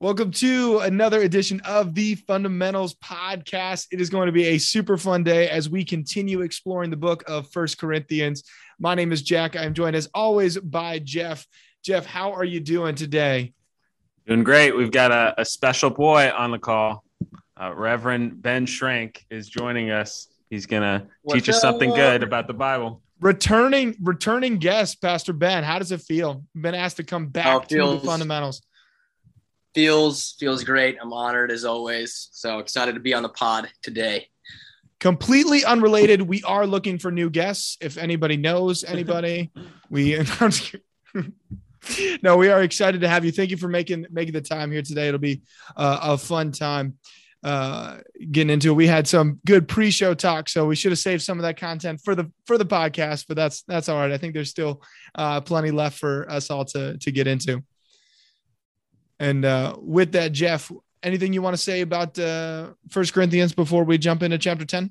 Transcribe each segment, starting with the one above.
Welcome to another edition of the Fundamentals Podcast. It is going to be a super fun day as we continue exploring the book of First Corinthians. My name is Jack. I'm joined as always by Jeff. Jeff, how are you doing today? Doing great. We've got a, a special boy on the call. Uh, Reverend Ben Schrank is joining us. He's going to teach us something good about the Bible. Returning returning guest, Pastor Ben. How does it feel? Been asked to come back oh, feels, to the fundamentals feels feels great. I'm honored as always. So excited to be on the pod today. Completely unrelated. We are looking for new guests. If anybody knows anybody, we no, we are excited to have you. Thank you for making making the time here today. It'll be uh, a fun time uh, getting into it. We had some good pre-show talk, so we should have saved some of that content for the for the podcast. But that's that's all right. I think there's still uh, plenty left for us all to to get into. And uh, with that, Jeff, anything you want to say about uh, First Corinthians before we jump into chapter 10?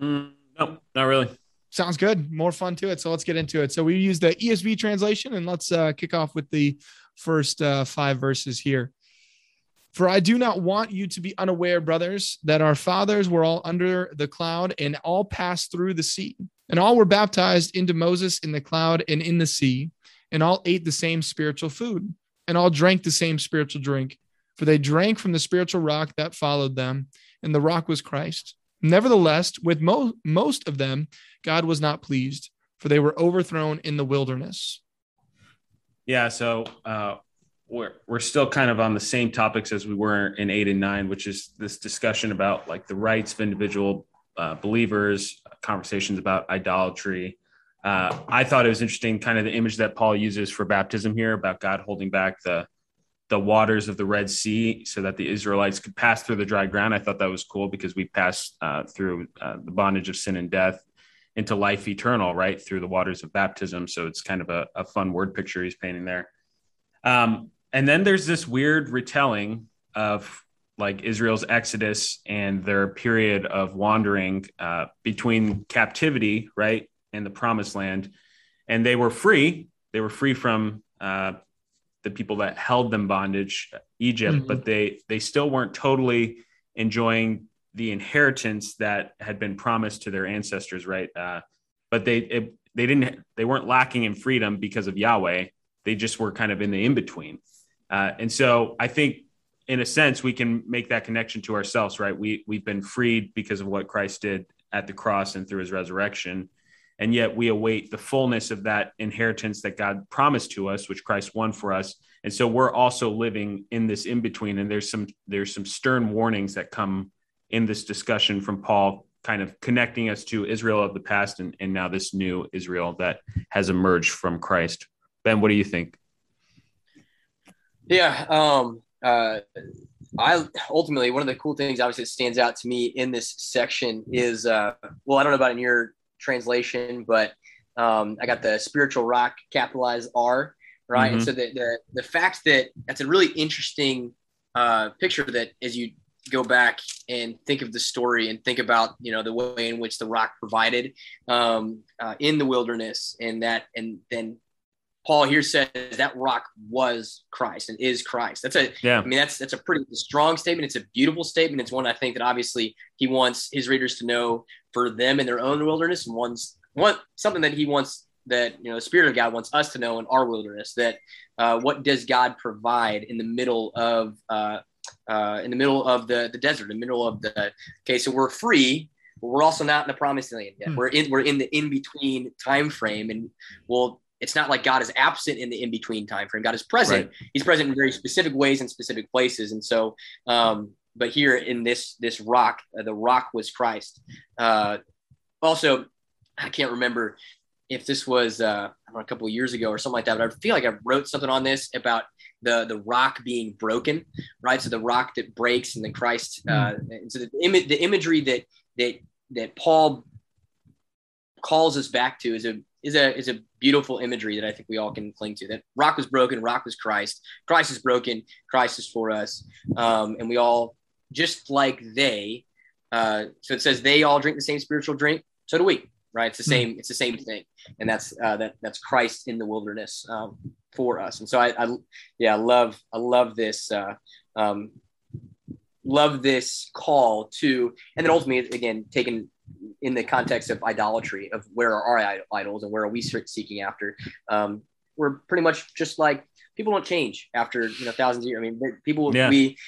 Mm, no, not really. Sounds good. More fun to it. So let's get into it. So we use the ESV translation and let's uh, kick off with the first uh, five verses here. For I do not want you to be unaware, brothers, that our fathers were all under the cloud and all passed through the sea, and all were baptized into Moses in the cloud and in the sea, and all ate the same spiritual food and all drank the same spiritual drink, for they drank from the spiritual rock that followed them, and the rock was Christ. Nevertheless, with mo- most of them, God was not pleased, for they were overthrown in the wilderness. Yeah, so uh, we're we're still kind of on the same topics as we were in eight and nine, which is this discussion about like the rights of individual uh, believers, conversations about idolatry, uh, I thought it was interesting, kind of the image that Paul uses for baptism here about God holding back the the waters of the Red Sea so that the Israelites could pass through the dry ground. I thought that was cool because we pass uh, through uh, the bondage of sin and death into life eternal, right, through the waters of baptism. So it's kind of a, a fun word picture he's painting there. Um, and then there's this weird retelling of like Israel's exodus and their period of wandering uh, between captivity, right, in the promised land. And they were free. They were free from uh, the people that held them bondage egypt mm-hmm. but they they still weren't totally enjoying the inheritance that had been promised to their ancestors right? Uh, but they it, they didn't they weren't lacking in freedom because of yahweh. They just were kind of in the in between uh, and so i think in a sense we can make that connection to ourselves right? We we've been freed because of what christ did at the cross and through his resurrection and yet we await the fullness of that inheritance that God promised to us, which Christ won for us. And so we're also living in this in between. And there's some there's some stern warnings that come in this discussion from Paul, kind of connecting us to Israel of the past and, and now this new Israel that has emerged from Christ. Ben, what do you think? Yeah, um, uh, I ultimately one of the cool things obviously that stands out to me in this section is uh, well, I don't know about in your translation, but um, I got the spiritual rock capitalized R, right? Mm-hmm. And so the, the, the fact that that's a really interesting uh, picture that as you go back and think of the story and think about you know the way in which the rock provided um, uh, in the wilderness and that and then Paul here says that rock was Christ and is Christ. That's a, yeah. I mean, that's that's a pretty strong statement. It's a beautiful statement. It's one I think that obviously he wants his readers to know for them in their own wilderness, and one's one something that he wants that you know the Spirit of God wants us to know in our wilderness. That uh, what does God provide in the middle of uh, uh, in the middle of the the desert, in the middle of the okay, so we're free, but we're also not in the promised land yet. Hmm. We're in we're in the in between time frame, and we'll it's not like God is absent in the in between time frame. God is present. Right. He's present in very specific ways and specific places. And so, um, but here in this this rock, uh, the rock was Christ. Uh, also, I can't remember if this was uh, know, a couple of years ago or something like that, but I feel like I wrote something on this about the the rock being broken, right? So the rock that breaks and then Christ. Uh, and so the, Im- the imagery that that that Paul calls us back to is a is a is a beautiful imagery that I think we all can cling to. That rock was broken, rock was Christ. Christ is broken, Christ is for us, um, and we all just like they. Uh, so it says they all drink the same spiritual drink. So do we. right? It's the same. It's the same thing, and that's uh, that that's Christ in the wilderness um, for us. And so I, I, yeah, I love I love this. Uh, um, love this call to, and then ultimately, again, taken in the context of idolatry, of where are our idols and where are we seeking after? Um, we're pretty much just like people don't change after you know thousands of years. I mean, people yeah. we,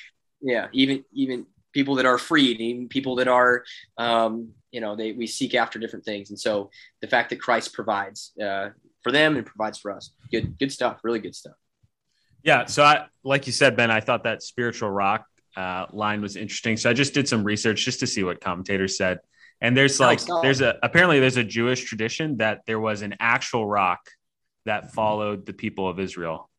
yeah, even even people that are freed, even people that are, um, you know, they we seek after different things, and so the fact that Christ provides uh, for them and provides for us, good good stuff, really good stuff. Yeah, so I like you said, Ben, I thought that spiritual rock uh, line was interesting. So I just did some research just to see what commentators said. And there's like there's a apparently there's a Jewish tradition that there was an actual rock that followed the people of Israel.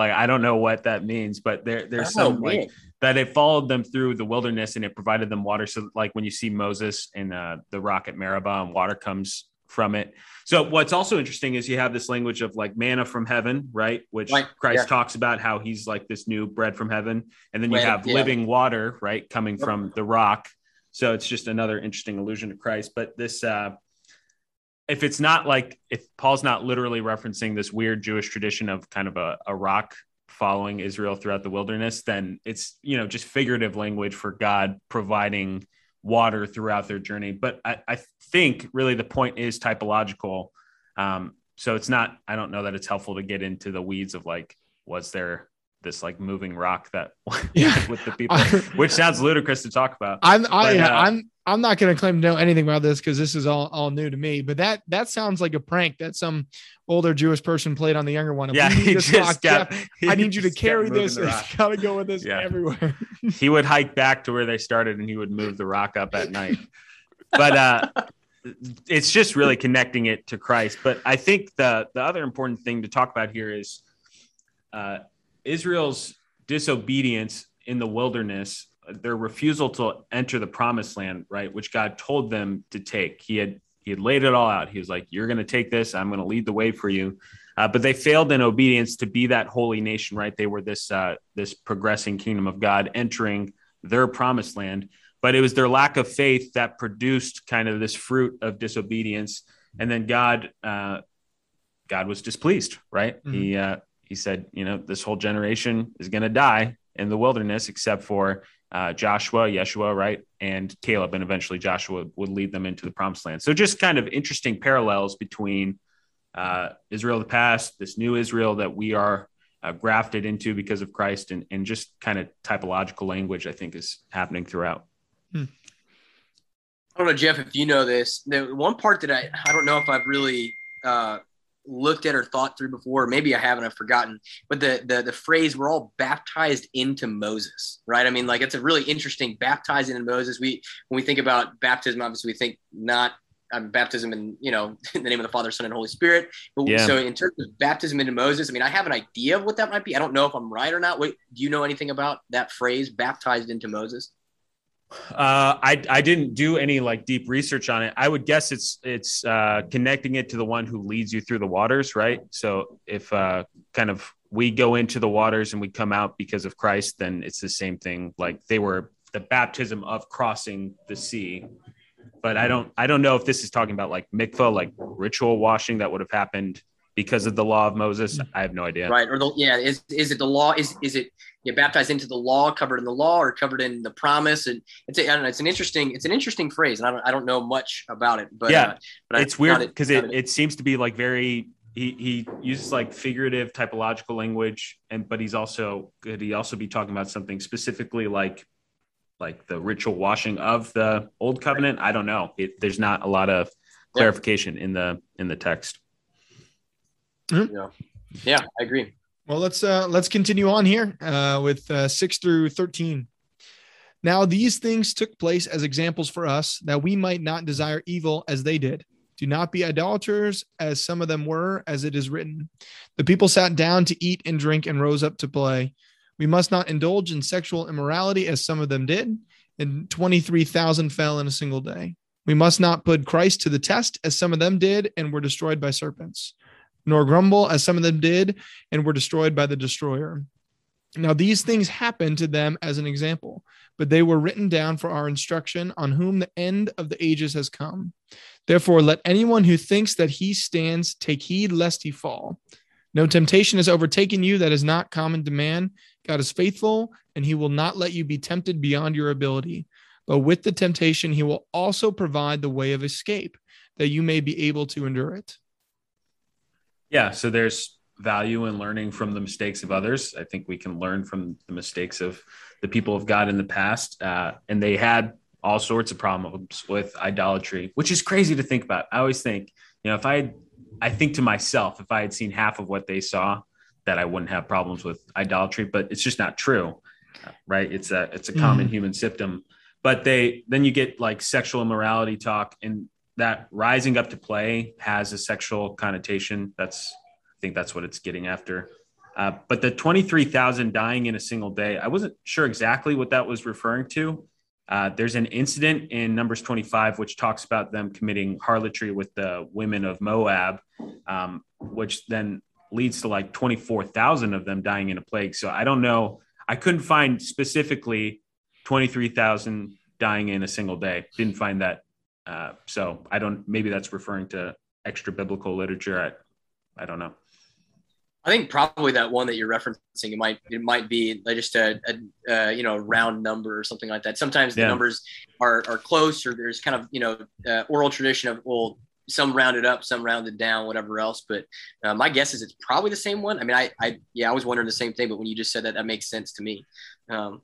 Like I don't know what that means, but there there's oh, some man. like that it followed them through the wilderness and it provided them water. So like when you see Moses and uh, the rock at Meribah and water comes from it. So what's also interesting is you have this language of like manna from heaven, right? Which right. Christ yeah. talks about how he's like this new bread from heaven, and then you right. have yeah. living water, right, coming yep. from the rock. So it's just another interesting allusion to Christ. But this, uh, if it's not like if Paul's not literally referencing this weird Jewish tradition of kind of a, a rock following Israel throughout the wilderness, then it's you know just figurative language for God providing water throughout their journey. But I, I think really the point is typological. Um, so it's not. I don't know that it's helpful to get into the weeds of like was there this like moving rock that yeah. with the people, which sounds ludicrous to talk about. I'm I, but, uh, I'm I'm not going to claim to know anything about this because this is all all new to me. But that that sounds like a prank that some older Jewish person played on the younger one. If yeah, he just got, I need you to carry this. It's got to go with this yeah. everywhere. he would hike back to where they started and he would move the rock up at night. But uh, it's just really connecting it to Christ. But I think the the other important thing to talk about here is. Uh, Israel's disobedience in the wilderness, their refusal to enter the promised land, right, which God told them to take. He had he had laid it all out. He was like, "You're going to take this. I'm going to lead the way for you." Uh, but they failed in obedience to be that holy nation, right? They were this uh, this progressing kingdom of God entering their promised land. But it was their lack of faith that produced kind of this fruit of disobedience, and then God uh, God was displeased, right? Mm-hmm. He uh, he said, you know, this whole generation is going to die in the wilderness, except for uh, Joshua, Yeshua, right, and Caleb, and eventually Joshua would lead them into the promised land. So just kind of interesting parallels between uh, Israel of the past, this new Israel that we are uh, grafted into because of Christ, and, and just kind of typological language, I think, is happening throughout. Hmm. I don't know, Jeff, if you know this. The one part that I, I don't know if I've really uh, looked at or thought through before. Maybe I haven't, I've forgotten. But the the the phrase "we're all baptized into Moses," right? I mean, like it's a really interesting baptizing in Moses. We when we think about baptism, obviously we think not um, baptism in you know in the name of the Father, Son, and Holy Spirit. But yeah. so in terms of baptism into Moses, I mean, I have an idea of what that might be. I don't know if I'm right or not. Wait, do you know anything about that phrase, baptized into Moses? Uh, I I didn't do any like deep research on it. I would guess it's it's uh, connecting it to the one who leads you through the waters, right? So if uh, kind of we go into the waters and we come out because of Christ, then it's the same thing. Like they were the baptism of crossing the sea. But I don't I don't know if this is talking about like mikvah, like ritual washing that would have happened because of the law of Moses? Mm. I have no idea. Right. Or the yeah, is is it the law? Is is it you baptized into the law, covered in the law, or covered in the promise? And it's a, I don't know, it's an interesting it's an interesting phrase, and I don't I don't know much about it, but yeah, uh, but it's I weird because it, it, it seems to be like very he he uses like figurative typological language, and but he's also could he also be talking about something specifically like like the ritual washing of the old covenant? I don't know. It, there's not a lot of clarification yeah. in the in the text. Mm-hmm. Yeah, yeah, I agree. Well, let's uh, let's continue on here uh, with uh, six through thirteen. Now these things took place as examples for us, that we might not desire evil as they did. Do not be idolaters, as some of them were, as it is written. The people sat down to eat and drink and rose up to play. We must not indulge in sexual immorality, as some of them did, and twenty-three thousand fell in a single day. We must not put Christ to the test, as some of them did, and were destroyed by serpents nor grumble as some of them did and were destroyed by the destroyer. Now, these things happened to them as an example, but they were written down for our instruction, on whom the end of the ages has come. Therefore, let anyone who thinks that he stands take heed lest he fall. No temptation has overtaken you that is not common to man. God is faithful, and he will not let you be tempted beyond your ability. But with the temptation, he will also provide the way of escape, that you may be able to endure it. Yeah. So there's value in learning from the mistakes of others. I think we can learn from the mistakes of the people of God in the past. Uh, and they had all sorts of problems with idolatry, which is crazy to think about. I always think, you know, if I, I think to myself, if I had seen half of what they saw, that I wouldn't have problems with idolatry, but it's just not true, right? It's a, it's a common mm. human symptom. But they, then you get like sexual immorality talk, and that rising up to play has a sexual connotation. That's I think that's what it's getting after. Uh, but the 23,000 dying in a single day, I wasn't sure exactly what that was referring to. Uh, there's an incident in Numbers 25 which talks about them committing harlotry with the women of Moab, um, which then leads to like 24,000 of them dying in a plague. So I don't know. I couldn't find specifically 23,000 dying in a single day. Didn't find that. Uh, so I don't. Maybe that's referring to extra biblical literature. I, I don't know. I think probably that one that you're referencing it might it might be just a, a uh, you know round number or something like that. Sometimes the yeah. numbers are are close or there's kind of you know uh, oral tradition of well some rounded up, some rounded down, whatever else. But uh, my guess is it's probably the same one. I mean, I I yeah I was wondering the same thing, but when you just said that, that makes sense to me. Um,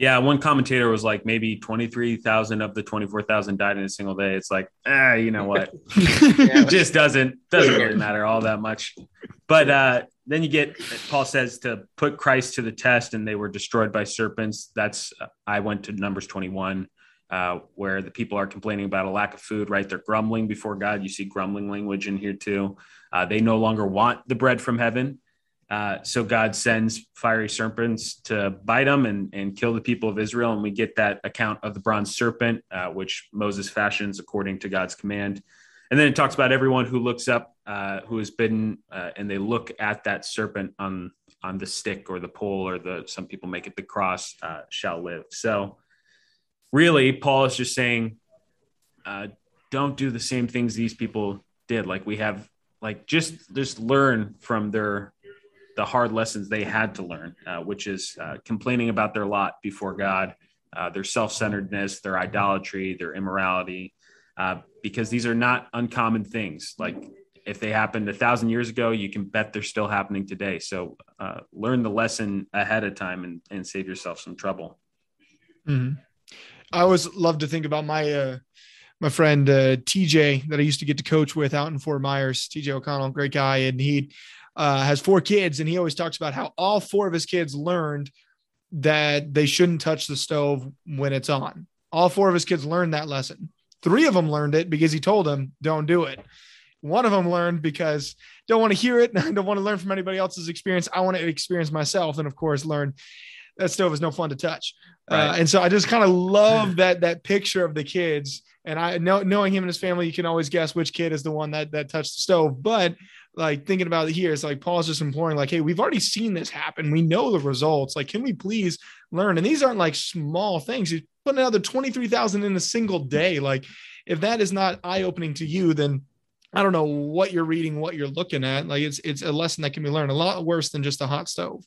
yeah, one commentator was like maybe 23,000 of the 24,000 died in a single day. It's like, ah, you know what? it just doesn't doesn't really matter all that much. But uh, then you get Paul says to put Christ to the test and they were destroyed by serpents. That's I went to Numbers 21 uh, where the people are complaining about a lack of food, right? They're grumbling before God. You see grumbling language in here too. Uh, they no longer want the bread from heaven. Uh, so God sends fiery serpents to bite them and, and kill the people of Israel. And we get that account of the bronze serpent, uh, which Moses fashions according to God's command. And then it talks about everyone who looks up, uh, who is bitten, uh, and they look at that serpent on on the stick or the pole or the some people make it the cross uh, shall live. So really, Paul is just saying, don't do the same things these people did. Like we have, like just just learn from their the hard lessons they had to learn, uh, which is uh, complaining about their lot before God, uh, their self centeredness, their idolatry, their immorality, uh, because these are not uncommon things. Like if they happened a thousand years ago, you can bet they're still happening today. So uh, learn the lesson ahead of time and, and save yourself some trouble. Mm-hmm. I always love to think about my my friend uh, TJ that I used to get to coach with out in Fort Myers, TJ O'Connell, great guy, and he uh, has four kids, and he always talks about how all four of his kids learned that they shouldn't touch the stove when it's on. All four of his kids learned that lesson. Three of them learned it because he told them, don't do it. One of them learned because don't want to hear it. I don't want to learn from anybody else's experience. I want to experience myself. And of course, learn that stove is no fun to touch. Uh, right. Uh, and so I just kind of love that, that picture of the kids and I know knowing him and his family, you can always guess which kid is the one that, that touched the stove, but like thinking about it here, it's like Paul's just imploring, like, hey, we've already seen this happen. We know the results. Like, can we please learn? And these aren't like small things. He's putting another 23,000 in a single day. Like, if that is not eye opening to you, then I don't know what you're reading, what you're looking at. Like, it's it's a lesson that can be learned a lot worse than just a hot stove.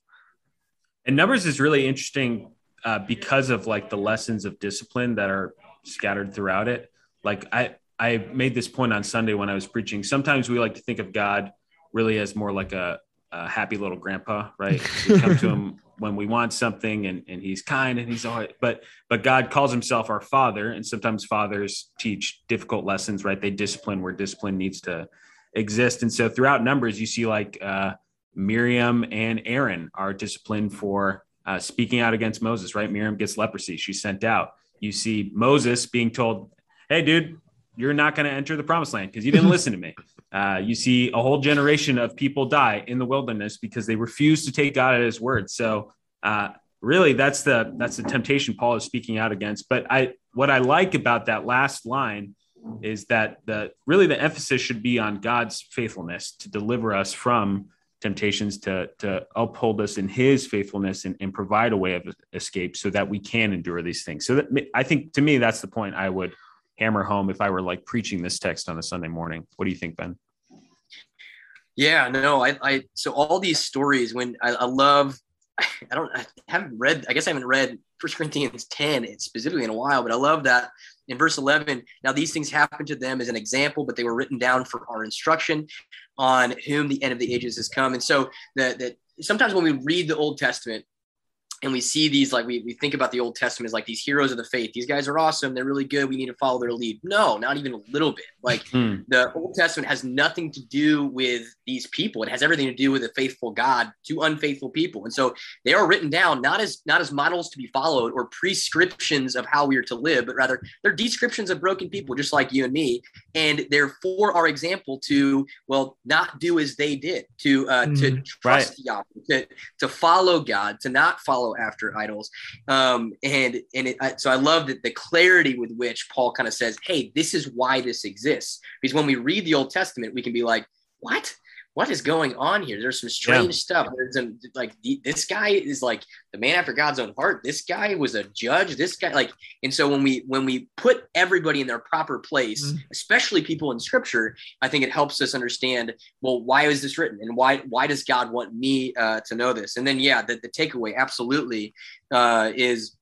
And numbers is really interesting uh, because of like the lessons of discipline that are scattered throughout it. Like I I made this point on Sunday when I was preaching. Sometimes we like to think of God really as more like a, a happy little grandpa, right? We come to him when we want something and, and he's kind and he's all right. But but God calls himself our father. And sometimes fathers teach difficult lessons, right? They discipline where discipline needs to exist. And so throughout numbers, you see like uh, Miriam and Aaron are disciplined for uh, speaking out against Moses, right? Miriam gets leprosy. She's sent out. You see Moses being told, Hey, dude, you're not going to enter the promised land because you didn't listen to me. Uh, you see a whole generation of people die in the wilderness because they refuse to take God at His word. So, uh, really, that's the that's the temptation Paul is speaking out against. But I, what I like about that last line is that the really the emphasis should be on God's faithfulness to deliver us from temptations to to uphold us in his faithfulness and, and provide a way of escape so that we can endure these things so that i think to me that's the point i would hammer home if i were like preaching this text on a sunday morning what do you think ben yeah no i, I so all these stories when I, I love I don't I haven't read I guess I haven't read First Corinthians 10 specifically in a while, but I love that in verse 11. Now these things happened to them as an example, but they were written down for our instruction on whom the end of the ages has come. And so that that sometimes when we read the Old Testament, and we see these like we, we think about the old testament as like these heroes of the faith. These guys are awesome. They're really good. We need to follow their lead. No not even a little bit. Like hmm. the old testament has nothing to do with these people. It has everything to do with a faithful god to unfaithful people. And so they are written down not as not as models to be followed or prescriptions of how we are to live but rather they're descriptions of broken people just like you and me. And they're for our example to well not do as they did to uh mm, to trust right. to, to follow god to not follow after idols. Um, and and it, I, so I love that the clarity with which Paul kind of says, "Hey, this is why this exists." Because when we read the Old Testament, we can be like, "What? What is going on here? There's some strange yeah. stuff. There's some like this guy is like the man after God's own heart. This guy was a judge. This guy like, and so when we when we put everybody in their proper place, mm-hmm. especially people in Scripture, I think it helps us understand. Well, why is this written, and why why does God want me uh, to know this? And then yeah, the, the takeaway absolutely uh, is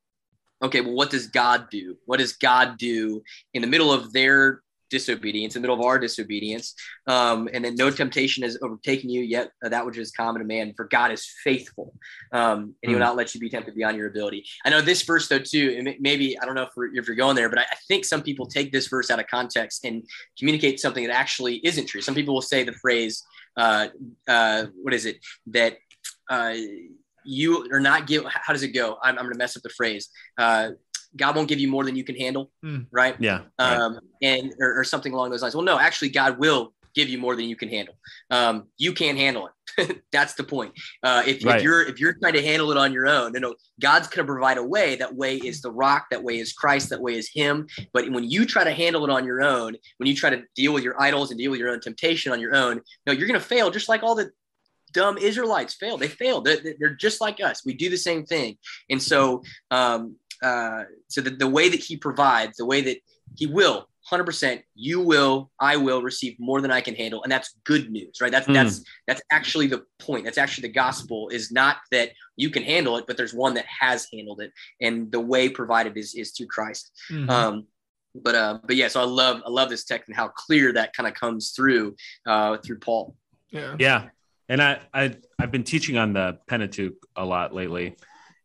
okay. Well, what does God do? What does God do in the middle of their disobedience, in the middle of our disobedience. Um, and then no temptation has overtaken you yet uh, that which is common to man, for God is faithful. Um, and he will hmm. not let you be tempted beyond your ability. I know this verse though, too, maybe, I don't know if, if you're going there, but I, I, think some people take this verse out of context and communicate something that actually isn't true. Some people will say the phrase, uh, uh, what is it? That, uh, you are not give how does it go i'm, I'm going to mess up the phrase uh, God won't give you more than you can handle, mm. right? Yeah. Um, right. and or, or, something along those lines. Well, no, actually, God will give you more than you can handle. Um, you can't handle it. That's the point. Uh, if, right. if, you're if you're trying to handle it on your own, you know, God's going to provide a way. That way is the rock. That way is Christ. That way is Him. But when you try to handle it on your own, when you try to deal with your idols and deal with your own temptation on your own, no, you're going to fail just like all the dumb Israelites failed. They failed. They're, they're, just like us. We do the same thing. And so um, uh, so the, the way that he provides, the way that he will 100% you will i will receive more than i can handle. And that's good news right? That's mm. that's that's actually the point. That's actually the gospel is not that you can handle it but there's one that has handled it. And the way provided is is through christ. Mm-hmm. um but uh but yeah so i love i love this text and how clear that kind of comes through uh through paul. Yeah. Yeah. And i i i've been teaching on the pentateuch a lot lately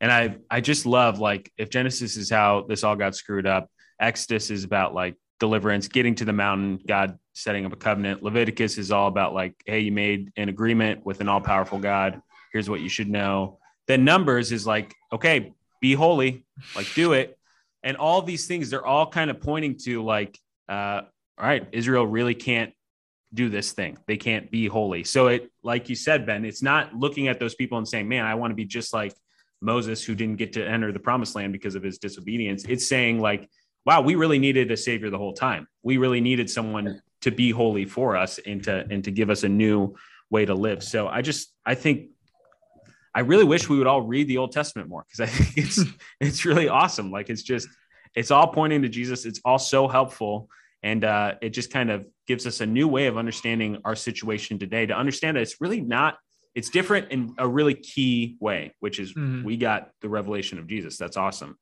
and I I just love like if Genesis is how this all got screwed up, Exodus is about like deliverance, getting to the mountain, God setting up a covenant. Leviticus is all about like, hey, you made an agreement with an all powerful God. Here's what you should know. Then Numbers is like, okay, be holy, like do it. And all these things, they're all kind of pointing to like, uh, all right, Israel really can't do this thing. They can't be holy. So it, like you said, Ben, it's not looking at those people and saying, man, I want to be just like Moses, who didn't get to enter the promised land because of his disobedience. It's saying, like, wow, we really needed a savior the whole time. We really needed someone to be holy for us and to and to give us a new way to live. So I just I think I really wish we would all read the Old Testament more because I think it's it's really awesome. Like it's just it's all pointing to Jesus. It's all so helpful. And uh, it just kind of gives us a new way of understanding our situation today to understand that it's really not it's different in a really key way, which is mm-hmm. we got the revelation of Jesus. That's awesome.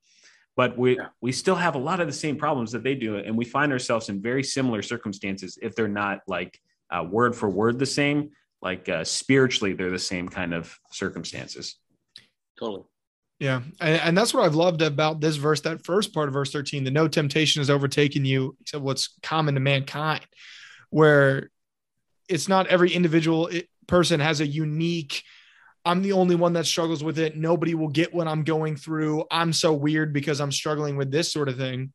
But we yeah. we still have a lot of the same problems that they do, and we find ourselves in very similar circumstances if they're not like uh, word for word the same. Like uh, spiritually, they're the same kind of circumstances. Totally. Yeah. And, and, that's what I've loved about this verse, that first part of verse 13, the no temptation has overtaken you except what's common to mankind, where it's not every individual person has a unique I'm the only one that struggles with it. Nobody will get what I'm going through. I'm so weird because I'm struggling with this sort of thing.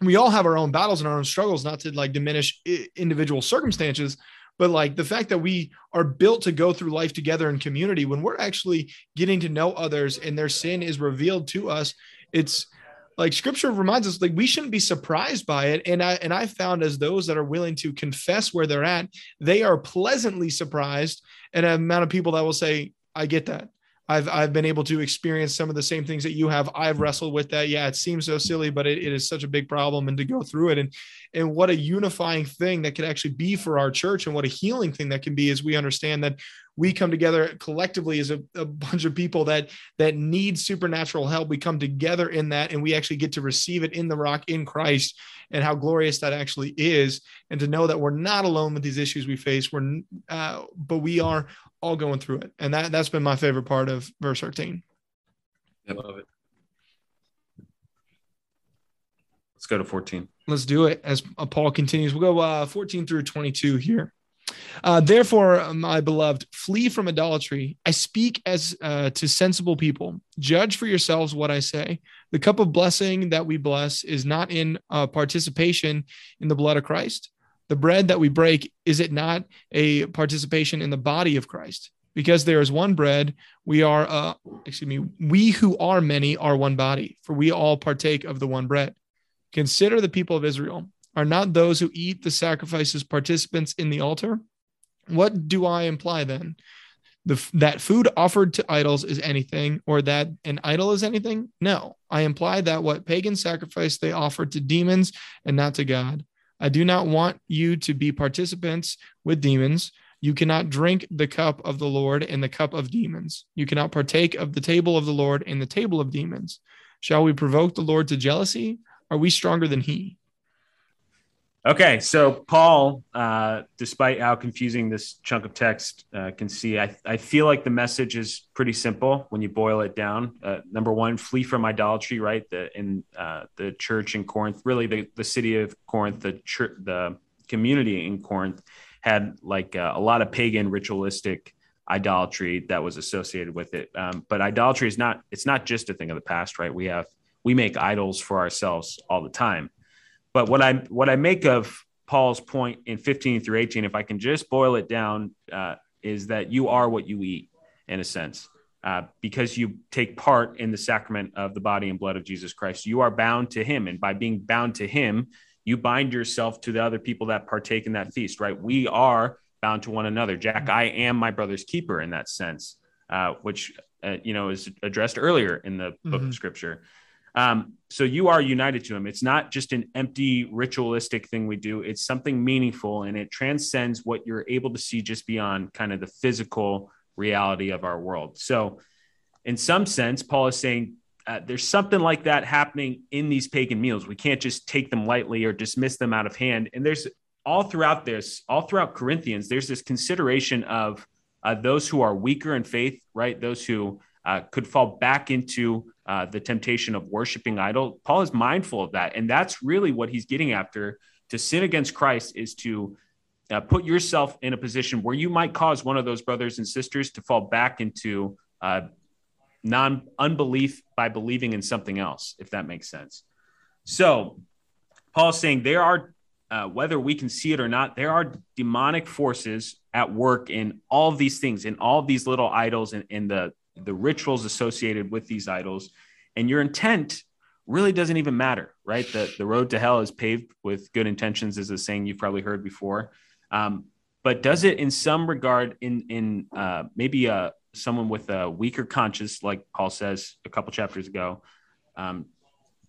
We all have our own battles and our own struggles, not to like diminish individual circumstances, but like the fact that we are built to go through life together in community, when we're actually getting to know others and their sin is revealed to us, it's like scripture reminds us like we shouldn't be surprised by it and i and i found as those that are willing to confess where they're at they are pleasantly surprised and an amount of people that will say i get that I've I've been able to experience some of the same things that you have. I've wrestled with that. Yeah, it seems so silly, but it, it is such a big problem, and to go through it, and and what a unifying thing that could actually be for our church, and what a healing thing that can be, as we understand that we come together collectively as a, a bunch of people that that need supernatural help. We come together in that, and we actually get to receive it in the rock in Christ, and how glorious that actually is, and to know that we're not alone with these issues we face. We're uh, but we are all going through it. And that, that's been my favorite part of verse 13. I love it. Let's go to 14. Let's do it as Paul continues. We'll go uh, 14 through 22 here. Uh, Therefore, my beloved, flee from idolatry. I speak as uh, to sensible people. Judge for yourselves what I say. The cup of blessing that we bless is not in uh, participation in the blood of Christ the bread that we break, is it not a participation in the body of Christ? Because there is one bread, we are, uh, excuse me, we who are many are one body, for we all partake of the one bread. Consider the people of Israel. Are not those who eat the sacrifices participants in the altar? What do I imply then? The, that food offered to idols is anything, or that an idol is anything? No, I imply that what pagan sacrifice they offer to demons and not to God. I do not want you to be participants with demons. You cannot drink the cup of the Lord and the cup of demons. You cannot partake of the table of the Lord and the table of demons. Shall we provoke the Lord to jealousy? Are we stronger than he? Okay, so Paul, uh, despite how confusing this chunk of text uh, can see, I, I feel like the message is pretty simple when you boil it down. Uh, number one, flee from idolatry, right? The, in uh, the church in Corinth, really the, the city of Corinth, the church, the community in Corinth had like uh, a lot of pagan ritualistic idolatry that was associated with it. Um, but idolatry is not, it's not just a thing of the past, right? We have, we make idols for ourselves all the time but what I what I make of Paul's point in 15 through 18, if I can just boil it down, uh, is that you are what you eat, in a sense, uh, because you take part in the sacrament of the body and blood of Jesus Christ. You are bound to Him, and by being bound to Him, you bind yourself to the other people that partake in that feast. Right? We are bound to one another. Jack, I am my brother's keeper in that sense, uh, which uh, you know is addressed earlier in the book mm-hmm. of Scripture. Um, so you are united to him. It's not just an empty ritualistic thing we do. It's something meaningful and it transcends what you're able to see just beyond kind of the physical reality of our world. So, in some sense, Paul is saying uh, there's something like that happening in these pagan meals. We can't just take them lightly or dismiss them out of hand. And there's all throughout this, all throughout Corinthians, there's this consideration of uh, those who are weaker in faith, right? Those who uh, could fall back into uh, the temptation of worshiping idol. Paul is mindful of that, and that's really what he's getting after. To sin against Christ is to uh, put yourself in a position where you might cause one of those brothers and sisters to fall back into uh, non unbelief by believing in something else, if that makes sense. So, Paul is saying there are, uh, whether we can see it or not, there are demonic forces at work in all of these things, in all of these little idols, and in, in the the rituals associated with these idols, and your intent really doesn't even matter, right? The, the road to hell is paved with good intentions, is a saying you've probably heard before. Um, but does it, in some regard, in in uh, maybe a uh, someone with a weaker conscience, like Paul says a couple chapters ago, um,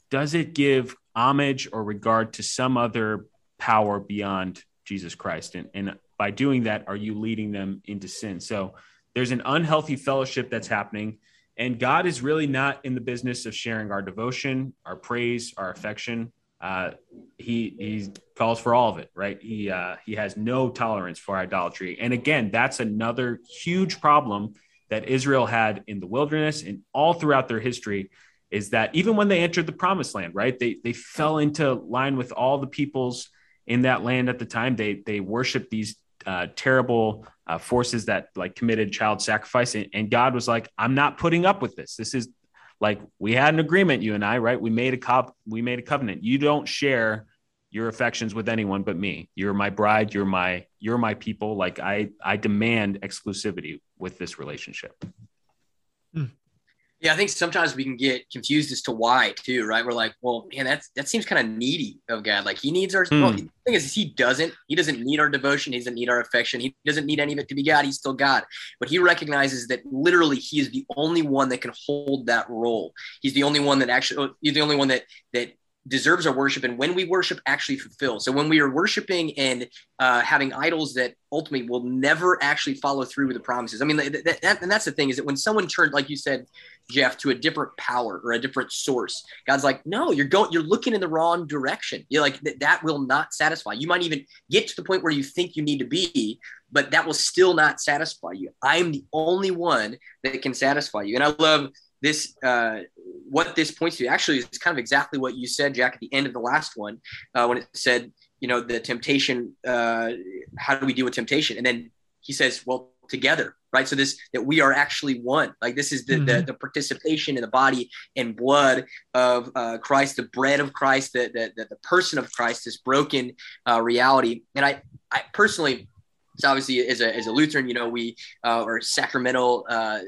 does it give homage or regard to some other power beyond Jesus Christ? And, and by doing that, are you leading them into sin? So there's an unhealthy fellowship that's happening. And God is really not in the business of sharing our devotion, our praise, our affection. Uh, he he calls for all of it, right? He uh, he has no tolerance for idolatry. And again, that's another huge problem that Israel had in the wilderness and all throughout their history. Is that even when they entered the promised land, right? They they fell into line with all the peoples in that land at the time. They they worshiped these uh, terrible uh, forces that like committed child sacrifice, and, and God was like, "I'm not putting up with this. This is like we had an agreement, you and I, right? We made a cop, we made a covenant. You don't share your affections with anyone but me. You're my bride. You're my you're my people. Like I I demand exclusivity with this relationship. Hmm. Yeah, I think sometimes we can get confused as to why too, right? We're like, well, man, that's that seems kind of needy of God. Like he needs our. Mm. Well, the thing is, he doesn't. He doesn't need our devotion. He doesn't need our affection. He doesn't need any of it to be God. He's still God, but he recognizes that literally he is the only one that can hold that role. He's the only one that actually. He's the only one that that deserves our worship and when we worship actually fulfill. So when we are worshiping and uh, having idols that ultimately will never actually follow through with the promises. I mean that, and that's the thing is that when someone turned like you said jeff to a different power or a different source god's like no you're going you're looking in the wrong direction. You're like that, that will not satisfy you. Might even get to the point where you think you need to be but that will still not satisfy you. I'm the only one that can satisfy you. And i love this uh, what this points to actually is kind of exactly what you said, Jack, at the end of the last one, uh, when it said, you know, the temptation. Uh, how do we deal with temptation? And then he says, well, together, right? So this that we are actually one. Like this is the mm-hmm. the, the, participation in the body and blood of uh, Christ, the bread of Christ, the the, the person of Christ, this broken uh, reality. And I I personally so obviously, as a, as a Lutheran, you know, we uh, are sacramental uh, uh,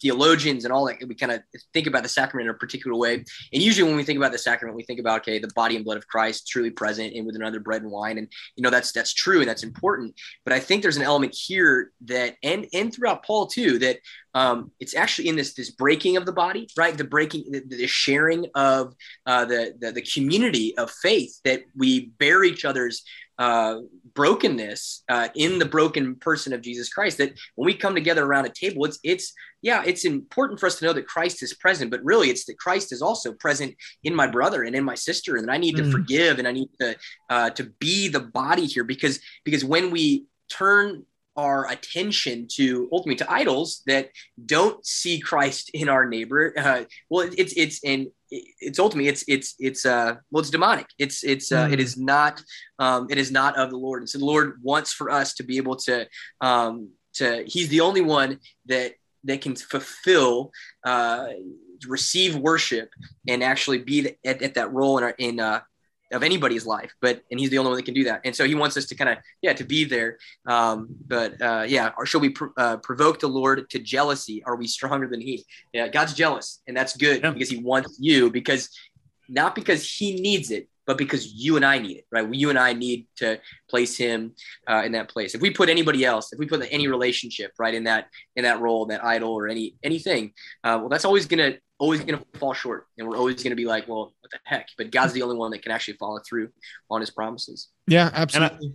theologians and all that. We kind of think about the sacrament in a particular way. And usually, when we think about the sacrament, we think about okay, the body and blood of Christ truly present and with another bread and wine, and you know that's that's true and that's important. But I think there's an element here that, and and throughout Paul too, that um, it's actually in this this breaking of the body, right? The breaking, the, the sharing of uh, the, the the community of faith that we bear each other's uh, brokenness uh, in the broken person of Jesus Christ. That when we come together around a table, it's it's yeah, it's important for us to know that Christ is present, but really it's that Christ is also present in my brother and in my sister, and I need to mm. forgive and I need to uh, to be the body here because because when we turn our attention to ultimately to idols that don't see Christ in our neighbor. Uh, well, it's it's in it's ultimately it's it's it's uh well it's demonic. It's it's uh, mm. it is not um, it is not of the Lord. And so the Lord wants for us to be able to um, to He's the only one that that can fulfill uh, receive worship and actually be at, at that role in our, in uh, of anybody's life, but and he's the only one that can do that. And so he wants us to kind of yeah to be there. Um, but uh, yeah, or shall we pr- uh, provoke the Lord to jealousy? Are we stronger than He? Yeah, God's jealous, and that's good yeah. because He wants you because not because He needs it, but because you and I need it, right? You and I need to place him uh, in that place. If we put anybody else, if we put any relationship right in that in that role, that idol or any anything, uh, well, that's always gonna always gonna fall short, and we're always gonna be like, well, what the heck? But God's the only one that can actually follow through on His promises. Yeah, absolutely.